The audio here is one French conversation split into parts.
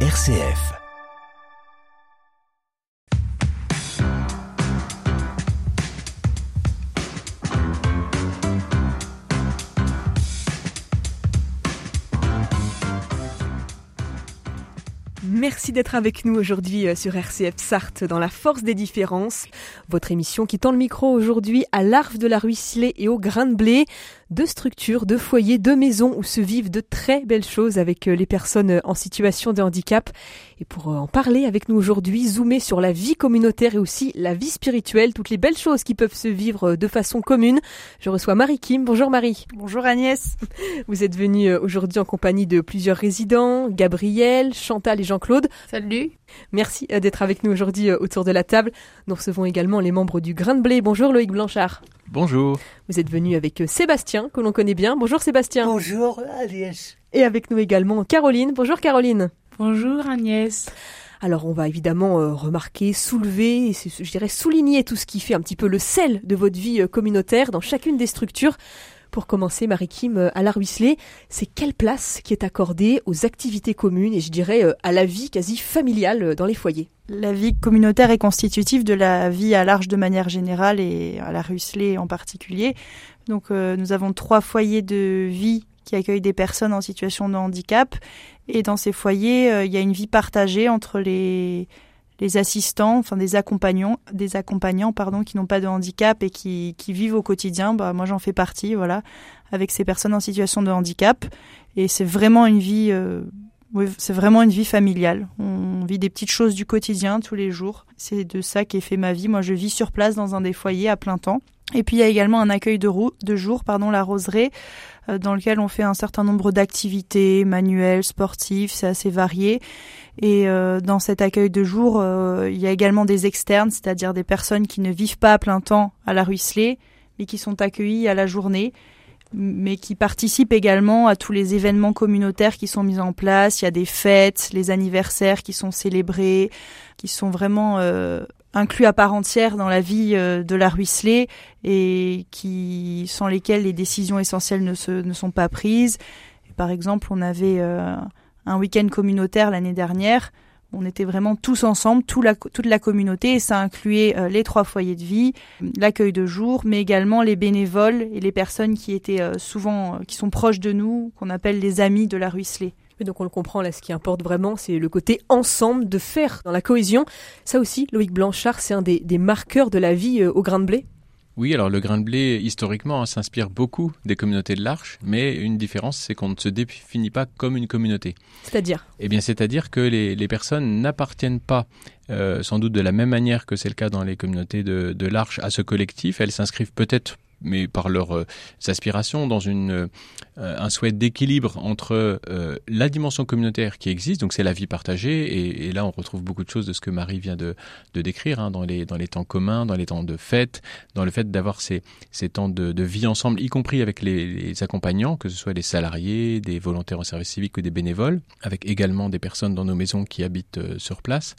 RCF. Merci d'être avec nous aujourd'hui euh, sur RCF Sarthe dans la force des différences. Votre émission qui tend le micro aujourd'hui à l'Arve de la Ruisselée et au Grain de Blé de structures, de foyers, de maisons où se vivent de très belles choses avec euh, les personnes euh, en situation de handicap. Et pour en parler avec nous aujourd'hui, zoomer sur la vie communautaire et aussi la vie spirituelle, toutes les belles choses qui peuvent se vivre de façon commune. Je reçois Marie Kim. Bonjour Marie. Bonjour Agnès. Vous êtes venue aujourd'hui en compagnie de plusieurs résidents, Gabriel, Chantal et Jean-Claude. Salut. Merci d'être avec nous aujourd'hui autour de la table. Nous recevons également les membres du Grain de Blé. Bonjour Loïc Blanchard. Bonjour. Vous êtes venu avec Sébastien, que l'on connaît bien. Bonjour Sébastien. Bonjour Agnès. Et avec nous également Caroline. Bonjour Caroline. Bonjour Agnès. Alors on va évidemment euh, remarquer, soulever, je dirais souligner tout ce qui fait un petit peu le sel de votre vie euh, communautaire dans chacune des structures. Pour commencer, Marie-Kim, euh, à la Ruisselée, c'est quelle place qui est accordée aux activités communes et je dirais euh, à la vie quasi familiale euh, dans les foyers? La vie communautaire est constitutive de la vie à large de manière générale et à la Ruisselée en particulier. Donc nous avons trois foyers de vie qui accueillent des personnes en situation de handicap et dans ces foyers, il y a une vie partagée entre les les assistants, enfin des accompagnants, des accompagnants pardon, qui n'ont pas de handicap et qui, qui vivent au quotidien. Bah, moi, j'en fais partie, voilà, avec ces personnes en situation de handicap. Et c'est vraiment une vie, euh, oui, c'est vraiment une vie familiale. On vit des petites choses du quotidien tous les jours. C'est de ça qu'est fait ma vie. Moi, je vis sur place dans un des foyers à plein temps. Et puis il y a également un accueil de, de jour, pardon, la roseraie, dans lequel on fait un certain nombre d'activités manuelles, sportives, c'est assez varié. Et euh, dans cet accueil de jour, euh, il y a également des externes, c'est-à-dire des personnes qui ne vivent pas à plein temps à la ruisselée, mais qui sont accueillies à la journée, mais qui participent également à tous les événements communautaires qui sont mis en place. Il y a des fêtes, les anniversaires qui sont célébrés, qui sont vraiment euh, inclus à part entière dans la vie euh, de la ruisselée et qui sans lesquels les décisions essentielles ne, se, ne sont pas prises. par exemple, on avait euh, un week-end communautaire l'année dernière. On était vraiment tous ensemble, tout la, toute la communauté, et ça incluait euh, les trois foyers de vie, l'accueil de jour, mais également les bénévoles et les personnes qui étaient euh, souvent, qui sont proches de nous, qu'on appelle les amis de la ruisselée. Mais donc on le comprend là, ce qui importe vraiment, c'est le côté ensemble de faire dans la cohésion. Ça aussi, Loïc Blanchard, c'est un des, des marqueurs de la vie au grain de blé. Oui, alors le grain de blé, historiquement, hein, s'inspire beaucoup des communautés de l'Arche, mais une différence, c'est qu'on ne se définit pas comme une communauté. C'est-à-dire? Eh bien, c'est-à-dire que les, les personnes n'appartiennent pas, euh, sans doute de la même manière que c'est le cas dans les communautés de, de l'Arche, à ce collectif. Elles s'inscrivent peut-être mais par leurs euh, aspirations, dans une, euh, un souhait d'équilibre entre euh, la dimension communautaire qui existe, donc c'est la vie partagée, et, et, là on retrouve beaucoup de choses de ce que Marie vient de, de décrire, hein, dans, les, dans les temps communs, dans les temps de fête, dans le fait d'avoir ces, ces temps de, de, vie ensemble, y compris avec les, les, accompagnants, que ce soit des salariés, des volontaires en service civique ou des bénévoles, avec également des personnes dans nos maisons qui habitent sur place.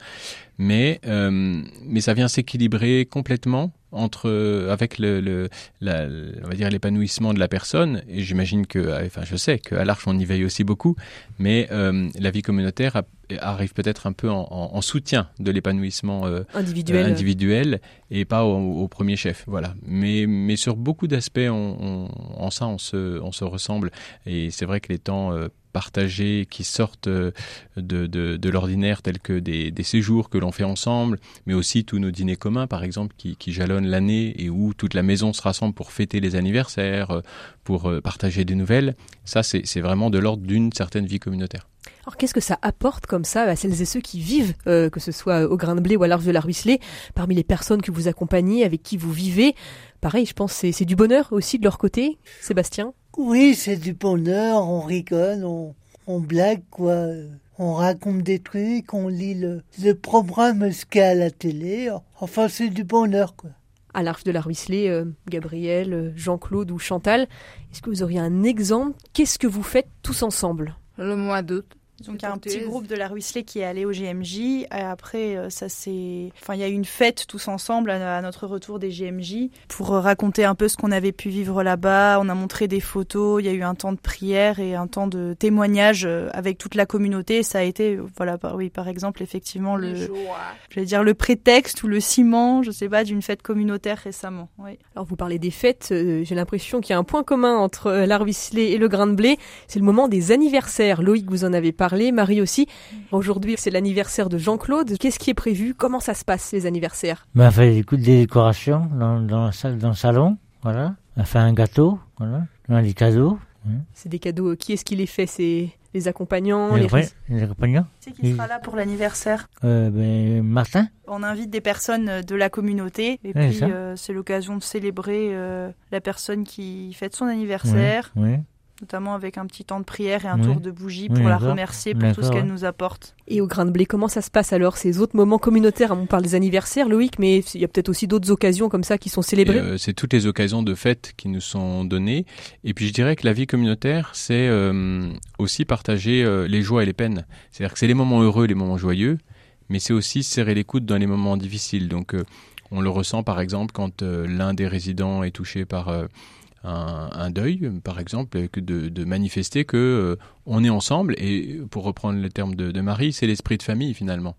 Mais, euh, mais ça vient s'équilibrer complètement entre euh, avec le, on va dire l'épanouissement de la personne. Et j'imagine que enfin je sais qu'à l'Arche on y veille aussi beaucoup. Mais euh, la vie communautaire a, arrive peut-être un peu en, en, en soutien de l'épanouissement euh, individuel. Euh, individuel et pas au, au, premier chef voilà mais mais sur beaucoup d'aspects en ça on se on se ressemble et c'est vrai que les temps partagés qui sortent de, de, de l'ordinaire, tels que des, des, séjours que l'on fait ensemble, mais aussi tous nos dîners communs, par exemple, qui, qui jalonnent l'année et où toute la maison se rassemble pour fêter les anniversaires, pour partager des nouvelles. Ça, c'est vraiment de l'ordre d'une certaine vie communautaire. Alors qu'est-ce que ça apporte comme ça à celles et ceux qui vivent, euh, que ce soit au grain de blé ou à l'arche de la ruisselée, parmi les personnes que vous accompagnez, avec qui vous vivez? Pareil, je pense c'est du bonheur aussi de leur côté, Sébastien? Oui, c'est du bonheur, on rigole, on, on blague, quoi. On raconte des trucs, on lit le, le programme ce qu'il y a à la télé. Enfin, c'est du bonheur, quoi à l'Arche de la Ruisselée, euh, Gabriel, Jean-Claude ou Chantal. Est-ce que vous auriez un exemple? Qu'est-ce que vous faites tous ensemble? Le mois d'août. Donc il y a un petit groupe de la Ruisselée qui est allé au GMJ. Et après, euh, ça c'est, enfin il y a eu une fête tous ensemble à, notre retour des GMJ pour euh, raconter un peu ce qu'on avait pu vivre là-bas. On a montré des photos. Il y a eu un temps de prière et un temps de témoignage euh, avec toute la communauté. Ça a été, voilà, par, oui, par exemple, effectivement le, je vais dire le prétexte ou le ciment, je sais pas, d'une fête communautaire récemment. Oui. Alors vous parlez des fêtes. J'ai l'impression qu'il y a un point commun entre la Ruisselée et le grain de blé. C'est le moment des anniversaires. Loïc, vous en avez parlé Marie aussi. Aujourd'hui, c'est l'anniversaire de Jean-Claude. Qu'est-ce qui est prévu? Comment ça se passe, les anniversaires? Ben, On fait des décorations dans, dans, la salle, dans le salon. Voilà. On fait un gâteau. Voilà. On a des cadeaux. Hein. C'est des cadeaux. Qui est-ce qui les fait? C'est les accompagnants les, les... accompagnants? C'est qui sera là pour l'anniversaire? Euh, ben, Martin. On invite des personnes de la communauté et puis euh, c'est l'occasion de célébrer euh, la personne qui fête son anniversaire. Oui notamment avec un petit temps de prière et un tour de bougie pour la remercier pour tout ce qu'elle nous apporte. Et au Grain de Blé, comment ça se passe alors ces autres moments communautaires? On parle des anniversaires, Loïc, mais il y a peut-être aussi d'autres occasions comme ça qui sont célébrées. Euh, c'est toutes les occasions de fête qui nous sont données. Et puis je dirais que la vie communautaire, c'est euh, aussi partager euh, les joies et les peines. C'est-à-dire que c'est les moments heureux, les moments joyeux, mais c'est aussi serrer les coudes dans les moments difficiles. Donc on le ressent par exemple quand l'un des résidents est touché par un, deuil, par exemple, que de, manifester que euh, on est ensemble. Et pour reprendre le terme de, Marie, c'est l'esprit de famille finalement.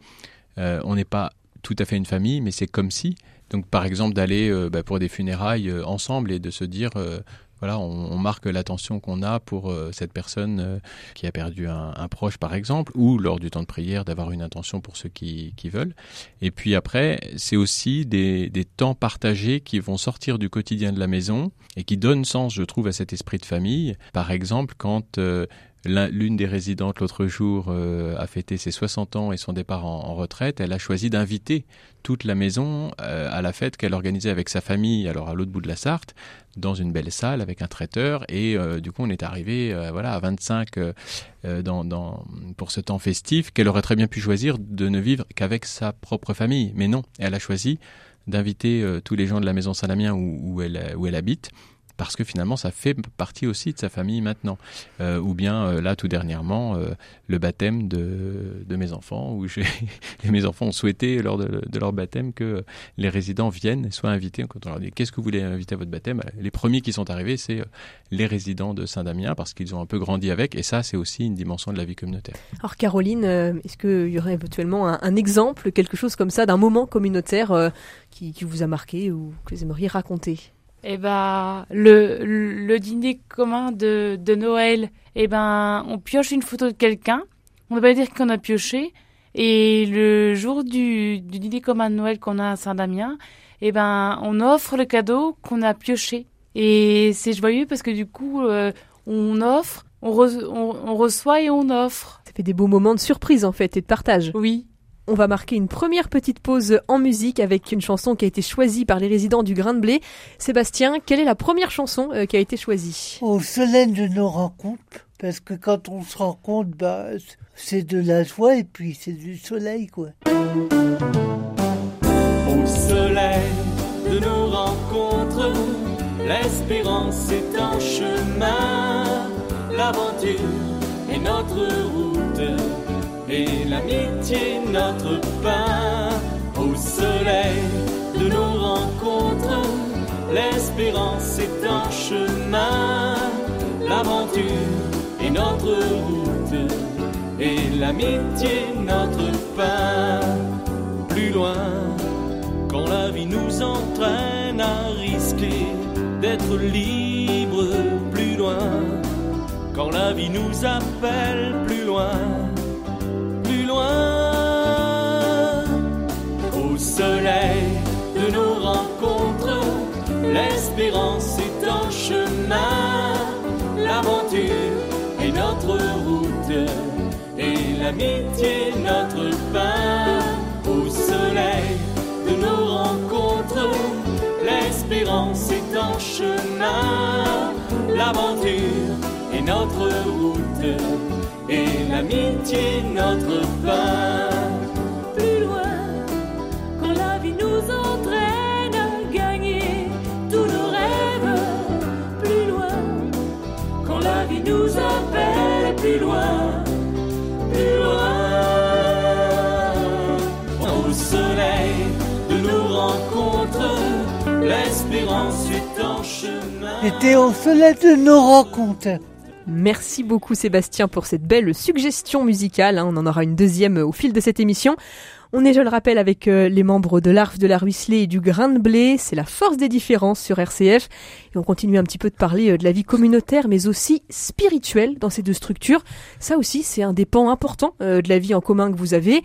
Euh, on n'est pas tout à fait une famille, mais c'est comme si. Donc, par exemple, d'aller euh, bah, pour des funérailles ensemble et de se dire voilà, on, marque l'attention qu'on a pour euh, cette personne euh, qui a perdu un, proche, par exemple, ou lors du temps de prière, d'avoir une intention pour ceux qui, veulent. Et puis après, c'est aussi des, temps partagés qui vont sortir du quotidien de la maison et qui donnent sens, je trouve, à cet esprit de famille. Par exemple, quand euh, L'une des résidentes l'autre jour euh, a fêté ses 60 ans et son départ en, retraite. Elle a choisi d'inviter toute la maison euh, à la fête qu'elle organisait avec sa famille, alors à l'autre bout de la Sarthe, dans une belle salle avec un traiteur. Et euh, du coup, on est arrivé voilà, à 25 dans, dans, pour ce temps festif qu'elle aurait très bien pu choisir de ne vivre qu'avec sa propre famille. Mais non, elle a choisi d'inviter tous les gens de la maison Salamien où, où elle habite parce que finalement ça fait partie aussi de sa famille maintenant. Euh, ou bien euh, là tout dernièrement euh, le baptême de, de mes enfants où mes enfants ont souhaité lors de, de, leur baptême que les résidents viennent et soient invités. Quand on leur dit qu'est-ce que vous voulez inviter à votre baptême, les premiers qui sont arrivés c'est les résidents de Saint-Damien parce qu'ils ont un peu grandi avec et ça c'est aussi une dimension de la vie communautaire. Alors Caroline, est-ce qu'il y aurait éventuellement un, un, exemple, quelque chose comme ça, d'un moment communautaire qui, qui vous a marqué ou que vous aimeriez raconter? Eh ben, le, le dîner commun de, de Noël, eh ben, on pioche une photo de quelqu'un. On ne va pas dire qu'on a pioché. Et le jour du, du dîner commun de Noël qu'on a à Saint-Damien, eh ben, on offre le cadeau qu'on a pioché. Et c'est joyeux parce que du coup, euh, on offre, on, on, reçoit et on offre. Ça fait des beaux moments de surprise en fait et de partage. Oui. On va marquer une première petite pause en musique avec une chanson qui a été choisie par les résidents du Grain de Blé. Sébastien, quelle est la première chanson euh, qui a été choisie? Au soleil de nos rencontres, parce que quand on se rencontre, bah, c'est de la joie et puis c'est du soleil, quoi. Au soleil de nos rencontres, l'espérance est en chemin, l'aventure est notre route et l'amitié notre pain. Au soleil de nos rencontres, l'espérance est en chemin, l'aventure est notre route et l'amitié notre pain. Plus loin, quand la vie nous entraîne à risquer d'être libre plus loin, quand la vie nous appelle plus loin au soleil de nos rencontres, l'espérance est en chemin. L'aventure est notre route et l'amitié notre pain. Au soleil de nos rencontres, l'espérance est en chemin. L'aventure est notre route et l'amitié notre fin. Plus loin, quand la vie nous entraîne à gagner tous nos rêves. Plus loin, quand la vie nous appelle plus loin, plus loin. Au soleil de nos rencontres, l'espérance est en chemin. C'était au soleil de nos rencontres. Merci beaucoup Sébastien pour cette belle suggestion musicale. hein. On en aura une deuxième au fil de cette émission. On est, je le rappelle, avec euh, les membres de l'ARF de la Ruisselée et du Grain de Blé. C'est la force des différences sur RCF. Et on continue un petit peu de parler euh, de la vie communautaire, mais aussi spirituelle dans ces deux structures. Ça aussi, c'est un des pans importants euh, de la vie en commun que vous avez.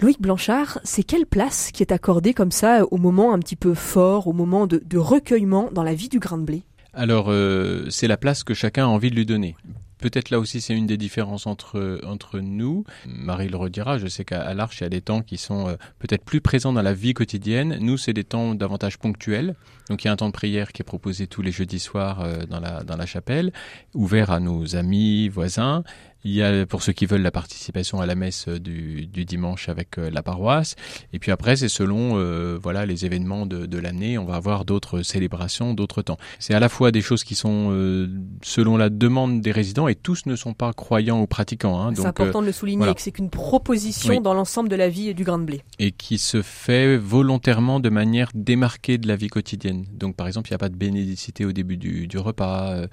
Loïc Blanchard, c'est quelle place qui est accordée comme ça au moment un petit peu fort, au moment de recueillement dans la vie du Grain de Blé? Alors, euh, c'est la place que chacun a envie de lui donner. Peut-être là aussi, c'est une des différences entre, entre nous. Marie le redira, je sais qu'à l'Arche, il y a des temps qui sont euh, peut-être plus présents dans la vie quotidienne. Nous, c'est des temps davantage ponctuels. Donc, il y a un temps de prière qui est proposé tous les jeudis soirs euh, dans, la, dans la chapelle, ouvert à nos amis, voisins. Il y a, pour ceux qui veulent, la participation à la messe euh, du, du dimanche avec euh, la paroisse. Et puis après, c'est selon euh, voilà les événements de, de l'année. On va avoir d'autres célébrations, d'autres temps. C'est à la fois des choses qui sont euh, selon la demande des résidents et tous ne sont pas croyants ou pratiquants. Hein, C'est important euh, de le souligner voilà. que c'est qu'une proposition Oui. dans l'ensemble de la vie du Grain de Blé. et qui se fait volontairement de manière démarquée de la vie quotidienne. Donc par exemple, il n'y a pas de bénédicité au début du, du repas.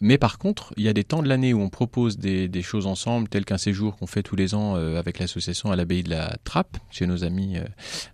Mais par contre, il y a des temps de l'année où on propose des, des choses ensemble, tel qu'un séjour qu'on fait tous les ans euh, avec l'association à l'abbaye de la Trappe, chez nos amis euh,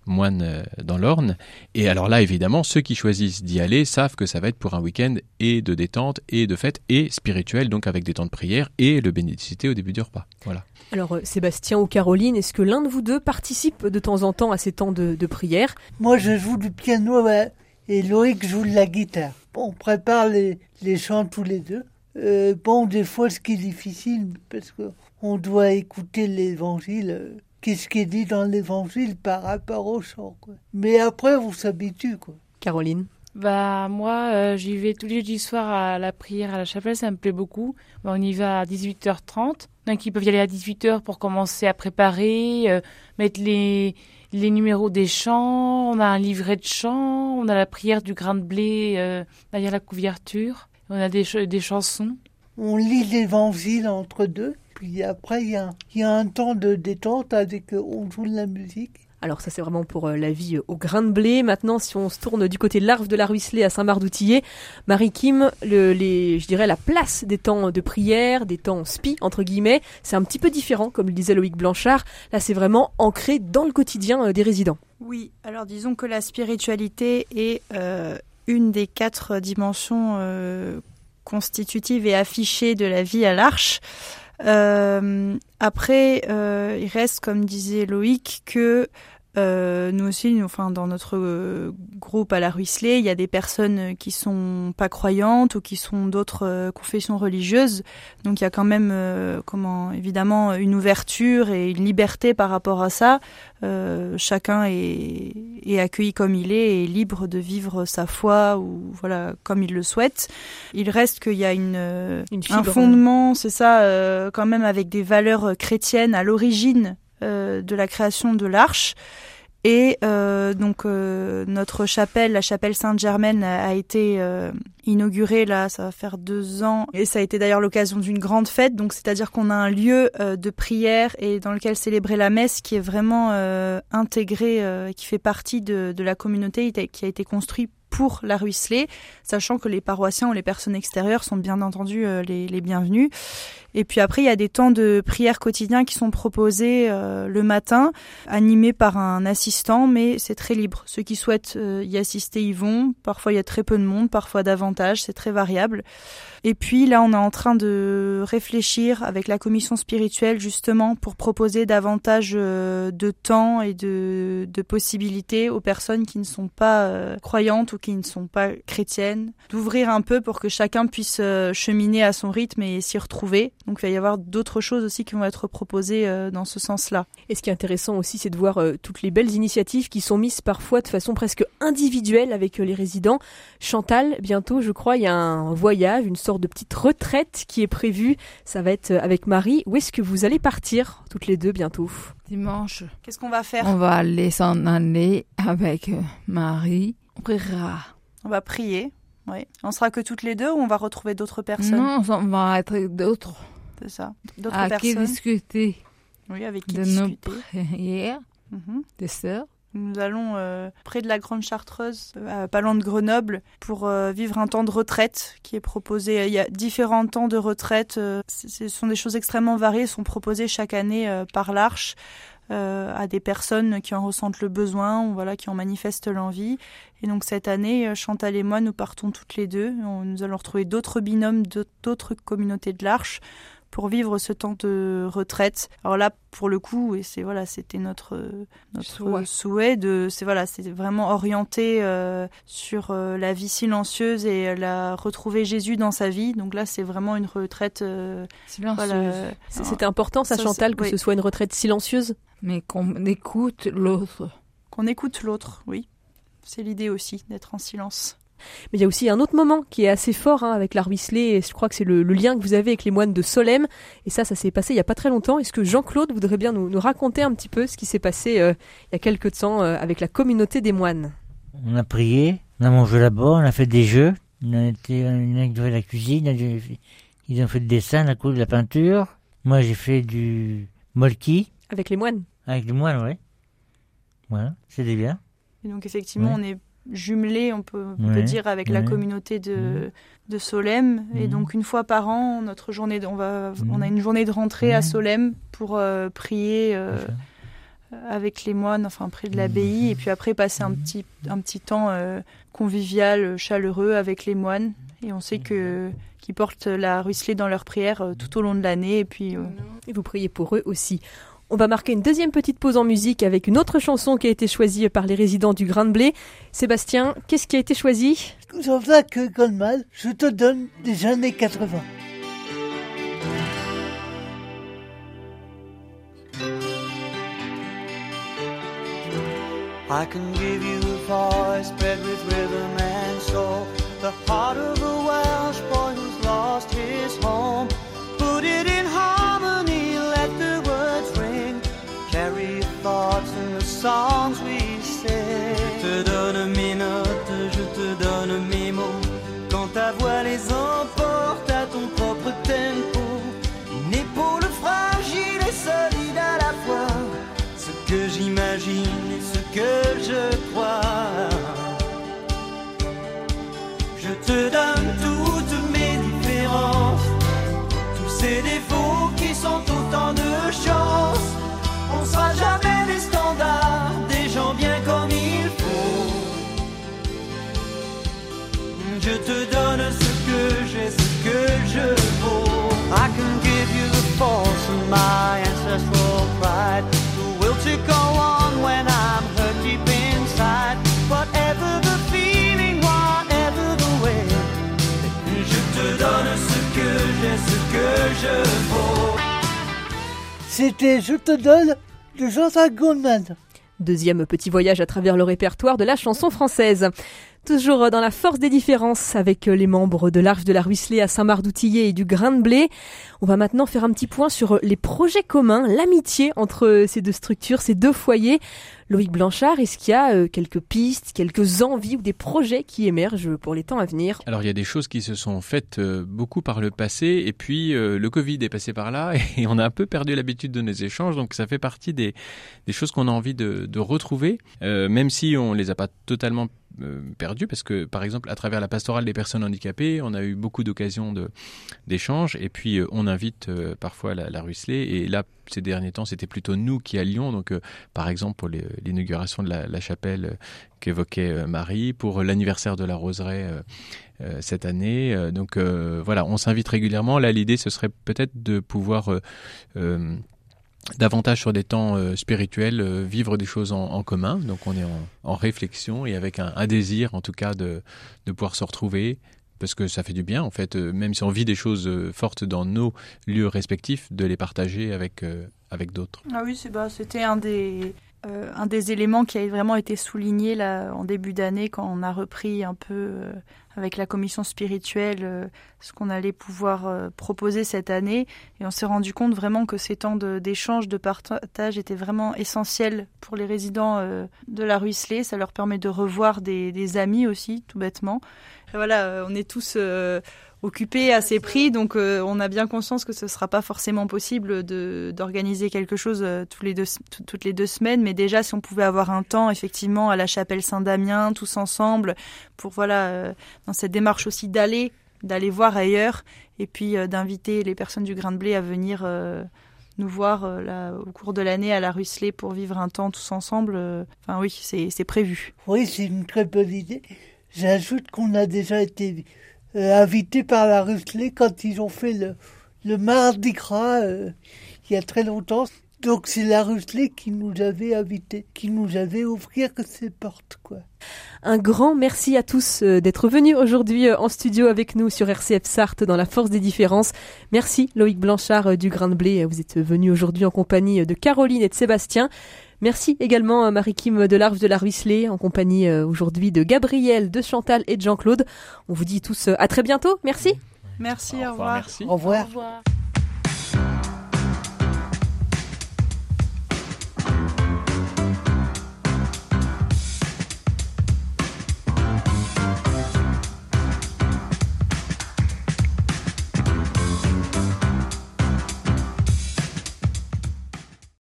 moines euh, dans l'Orne. Et alors là, évidemment, ceux qui choisissent d'y aller savent que ça va être pour un week-end et de détente et de fête et spirituel, donc avec des temps de prière et le bénédicité au début du repas. Voilà. Alors euh, Sébastien ou Caroline, est-ce que l'un de vous deux participe de temps en temps à ces temps de, de prière? Moi, je joue du piano ouais, et Loïc joue de la guitare. Bon, on prépare les, les chants tous les deux. Euh, bon, des fois, ce qui est difficile, parce que on doit écouter l'évangile. euh, Qu'est-ce qui est dit dans l'évangile par rapport au chant, quoi. Mais après, on s'habitue, quoi. Caroline? Bah moi, euh, j'y vais tous les jeudis soirs à la prière à la chapelle, ça me plaît beaucoup. Bah, on y va à 18h30. Donc ils peuvent y aller à 18h pour commencer à préparer, euh, mettre les, les numéros des chants. On a un livret de chants, on a la prière du grain de blé euh, derrière la couverture. On a des, ch- des chansons. On lit l'évangile entre deux. Puis après, il y, a un- il y a un temps de détente avec, euh, on joue de la musique. Alors ça c'est vraiment pour euh, la vie euh, au grain de blé. Maintenant si on se tourne du côté de l'Arve de la Ruisselée à Saint-Marc-d'Outillet, Marie-Kim, je dirais la place des temps de prière, des temps spi entre guillemets, c'est un petit peu différent comme le disait Loïc Blanchard. Là c'est vraiment ancré dans le quotidien euh, des résidents. Oui, alors disons que la spiritualité est une des quatre dimensions euh, constitutives et affichées de la vie à l'Arche. Euh, après, euh, il reste, comme disait Loïc, que euh, nous aussi, nous, enfin, dans notre euh, groupe à la Ruisselée, il y a des personnes qui sont pas croyantes ou qui sont d'autres euh, confessions religieuses. Donc il y a quand même, euh, comment, évidemment, une ouverture et une liberté par rapport à ça. Euh, chacun est, est accueilli comme il est et est libre de vivre sa foi ou voilà comme il le souhaite. Il reste qu'il y a une, Une un fondement, c'est ça, euh, quand même avec des valeurs chrétiennes à l'origine de la création de l'arche. Et euh, donc euh, notre chapelle, la chapelle Sainte-Germaine, a a été euh, inaugurée là, ça va faire deux ans, et ça a été d'ailleurs l'occasion d'une grande fête. Donc c'est-à-dire qu'on a un lieu euh, de prière et dans lequel célébrer la messe qui est vraiment euh, intégré, euh, qui fait partie de, de la communauté, qui a été construit pour la ruisselée, sachant que les paroissiens ou les personnes extérieures sont bien entendu euh, les, bienvenus. Et puis après, il y a des temps de prière quotidiens qui sont proposés euh, le matin, animés par un assistant, mais c'est très libre. Ceux qui souhaitent euh, y assister y vont. Parfois, il y a très peu de monde, parfois davantage, c'est très variable. Et puis là, on est en train de réfléchir avec la commission spirituelle justement pour proposer davantage de temps et de, de possibilités aux personnes qui ne sont pas croyantes ou qui ne sont pas chrétiennes, d'ouvrir un peu pour que chacun puisse euh, cheminer à son rythme et s'y retrouver. Donc il va y avoir d'autres choses aussi qui vont être proposées euh, dans ce sens-là. Et ce qui est intéressant aussi, c'est de voir euh, toutes les belles initiatives qui sont mises parfois de façon presque individuelle avec les résidents. Chantal, bientôt, je crois, il y a un voyage, une sorte de petite retraite qui est prévue. Ça va être avec Marie. Où est-ce que vous allez partir toutes les deux bientôt? Dimanche, Qu'est-ce qu'on va faire? On va aller s'en aller avec Marie. On priera. On va prier. Oui. On sera que toutes les deux ou on va retrouver d'autres personnes Non, on va être d'autres C'est ça. D'autres à qui personnes. discuter Oui, avec qui de nos prières, Mhm. des sœurs. Nous allons euh, près de la Grande Chartreuse, euh, pas loin de Grenoble, pour euh, vivre un temps de retraite qui est proposé. Il y a différents temps de retraite. euh, ce sont des choses extrêmement variées, sont proposées chaque année par l'Arche euh, à des personnes qui en ressentent le besoin ou voilà, qui en manifestent l'envie. Et donc cette année, euh, Chantal et moi, nous partons toutes les deux. Nous allons retrouver d'autres binômes d'aut- d'autres communautés de l'Arche pour vivre ce temps de retraite. Alors là, pour le coup, et c'est voilà, c'était notre notre Souhait. souhait de, c'est voilà, c'est vraiment orienté euh, sur euh, la vie silencieuse et euh, la retrouver Jésus dans sa vie. Donc là, c'est vraiment une retraite. euh, Silencieuse. voilà, C'est- C'était important, ça, Ça, Chantal, que oui. ce soit une retraite silencieuse Mais qu'on écoute l'autre. qu'on écoute l'autre. Oui, c'est l'idée aussi d'être en silence. Mais il y a aussi un autre moment qui est assez fort hein, avec la ruisselée, et je crois que c'est le, le lien que vous avez avec les moines de Solem. Et ça, ça s'est passé il y a pas très longtemps. Est-ce que Jean-Claude voudrait bien nous, nous raconter un petit peu ce qui s'est passé euh, il y a quelque temps euh, avec la communauté des moines? On a prié, on a mangé là-bas, on a fait des jeux. On a été, on a fait la cuisine, on a fait- ils ont fait le dessin, la couleur, la peinture. Moi, j'ai fait du molki Avec les moines? Avec du moine, ouais. Voilà, c'était bien. Et donc effectivement, Ouais. on est jumelé, on peut, on peut Ouais, dire, avec la communauté de, de Solem. Et donc une fois par an, notre journée, de- on va, on a une journée de rentrée à. Solem pour euh, prier euh, avec les moines, enfin près de l'abbaye, et puis après passer un petit, un petit temps euh, convivial, chaleureux avec les moines. Et on sait que qu'ils portent la ruisselée dans leurs prières euh, tout au long de l'année. Et puis euh, Et vous priez pour eux aussi. On va marquer une deuxième petite pause en musique avec une autre chanson qui a été choisie par les résidents du Grain de Blé. Sébastien, qu'est-ce qui a été choisi? Jean-Jacques Goldman, je te donne des années 80. I can give you a voice bred with rhythm and soul. The heart of a C'était Je te donne de Jean-Jacques Goldman. Deuxième petit voyage à travers le répertoire de la chanson française. Toujours dans la force des différences avec les membres de l'Arche de la Ruisselée à Saint-Marc-d'Outillet et du Grain de Blé. On va maintenant faire un petit point sur les projets communs, l'amitié entre ces deux structures, ces deux foyers. Loïc Blanchard, est-ce qu'il y a euh, quelques pistes, quelques envies ou des projets qui émergent pour les temps à venir? Alors il y a des choses qui se sont faites euh, beaucoup par le passé et puis euh, le Covid est passé par là et on a un peu perdu l'habitude de nos échanges. Donc ça fait partie des, choses qu'on a envie de, retrouver même si on les a pas totalement perdues parce que par exemple à travers la pastorale des personnes handicapées on a eu beaucoup d'occasions d'échanges et puis on invite parfois la, la et là ces derniers temps c'était plutôt nous qui allions. Donc par exemple pour les- l'inauguration de la, chapelle euh, qu'évoquait euh, Marie pour l'anniversaire de la roseraie euh, cette année. Donc voilà, on s'invite régulièrement. Là, l'idée, ce serait peut-être de pouvoir davantage sur des temps spirituels vivre des choses en, commun. Donc on est en, réflexion et avec un, désir, en tout cas, de, de pouvoir se retrouver. Parce que ça fait du bien, en fait, même si on vit des choses fortes dans nos lieux respectifs, de les partager avec, avec d'autres. Ah oui, c'est bah, c'était un des euh, un des éléments qui a vraiment été souligné là en début d'année quand on a repris un peu euh, avec la commission spirituelle euh, ce qu'on allait pouvoir euh, proposer cette année et on s'est rendu compte vraiment que ces temps d'échange, de, partage étaient vraiment essentiels pour les résidents euh, de la Ruisselée. Ça leur permet de revoir des, des amis aussi, tout bêtement. voilà, euh, on est tous occupés, assez pris, donc euh, on a bien conscience que ce sera pas forcément possible d'organiser quelque chose euh, tous les deux, tout- toutes les deux semaines, mais déjà si on pouvait avoir un temps effectivement à la chapelle Saint-Damien, tous ensemble, pour voilà, euh, dans cette démarche aussi d'aller, d'aller voir ailleurs, et puis d'inviter les personnes du Grain de Blé à venir nous voir là, au cours de l'année à la Ruisselée pour vivre un temps tous ensemble. Enfin oui, c'est prévu. Oui, c'est une très bonne idée. J'ajoute qu'on a déjà été invité par la Russelée quand ils ont fait le, le Mardi Gras euh, il y a très longtemps. Donc c'est la Russelée qui nous avait invités, qui nous avait ouvert ses portes, quoi. Un grand merci à tous euh, d'être venus aujourd'hui euh, en studio avec nous sur RCF Sarthe dans la force des différences. Merci Loïc Blanchard euh, du Grain de Blé. Vous êtes venu aujourd'hui en compagnie euh, de Caroline et de Sébastien. Merci également à Marie-Kim de l'Arve de la Ruisselée en compagnie euh, aujourd'hui de Gabriel, de Chantal et de Jean-Claude. On vous dit tous euh, à très bientôt. Merci. Merci, Au au revoir, revoir. merci. Au revoir. Au revoir.